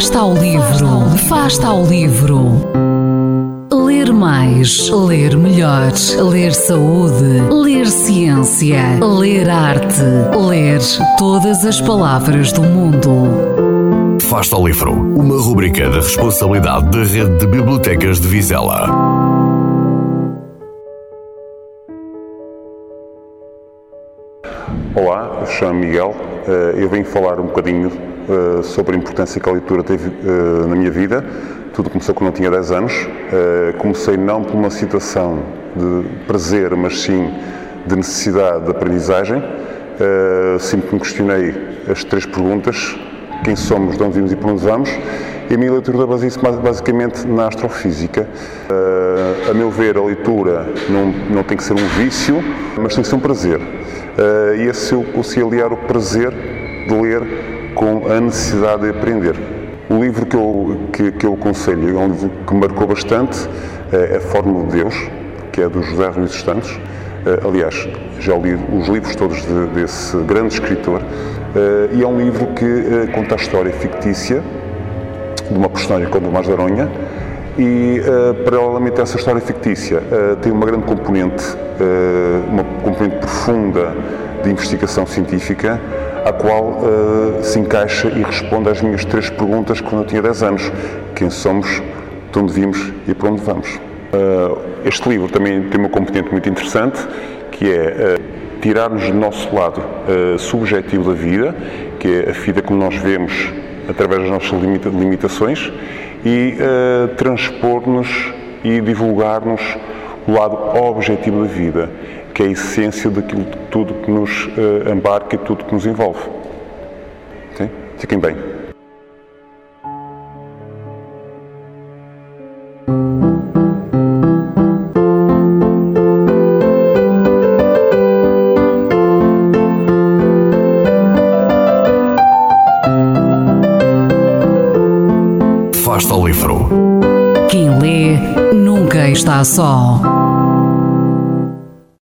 Afasta ao livro, afasta ao livro. Ler mais, ler melhor, ler saúde, ler ciência, ler arte, ler todas as palavras do mundo. Afasta ao livro, uma rubrica da responsabilidade da Rede de Bibliotecas de Vizela. Olá, chamo Miguel. Eh, Eu venho falar um bocadinho eh, sobre a importância que a leitura teve eh, na minha vida. Tudo começou quando eu tinha 10 anos. Comecei não por uma situação de prazer, mas sim de necessidade de aprendizagem. Sempre me questionei as três perguntas: quem somos, de onde vimos e para onde vamos. E a minha leitura baseia-se basicamente na astrofísica. Eh, a meu ver, a leitura não, não tem que ser um vício, mas tem que ser um prazer. Uh, e esse eu consegui aliar o prazer de ler com a necessidade de aprender. O livro que eu, que, que eu aconselho é um livro que me marcou bastante, é A Fórmula de Deus, que é do José dos Santos. Uh, aliás, já li os livros todos de, desse grande escritor, uh, e é um livro que uh, conta a história fictícia de uma personagem como Tomás de Aronha, e, uh, paralelamente a essa história fictícia, uh, tem uma grande componente, uh, uma componente profunda de investigação científica, a qual se encaixa e responde às minhas três perguntas quando eu tinha 10 anos. Quem somos, de onde vimos e para onde vamos? este livro também tem uma componente muito interessante, que é tirar-nos do nosso lado subjetivo da vida, que é a vida como nós vemos através das nossas limita limitações, e uh, transpor-nos e divulgar-nos o lado objetivo da vida, que é a essência daquilo tudo que nos uh, embarca e tudo que nos envolve. Okay? Fiquem bem. Afasta ao livro. Quem lê nunca está só.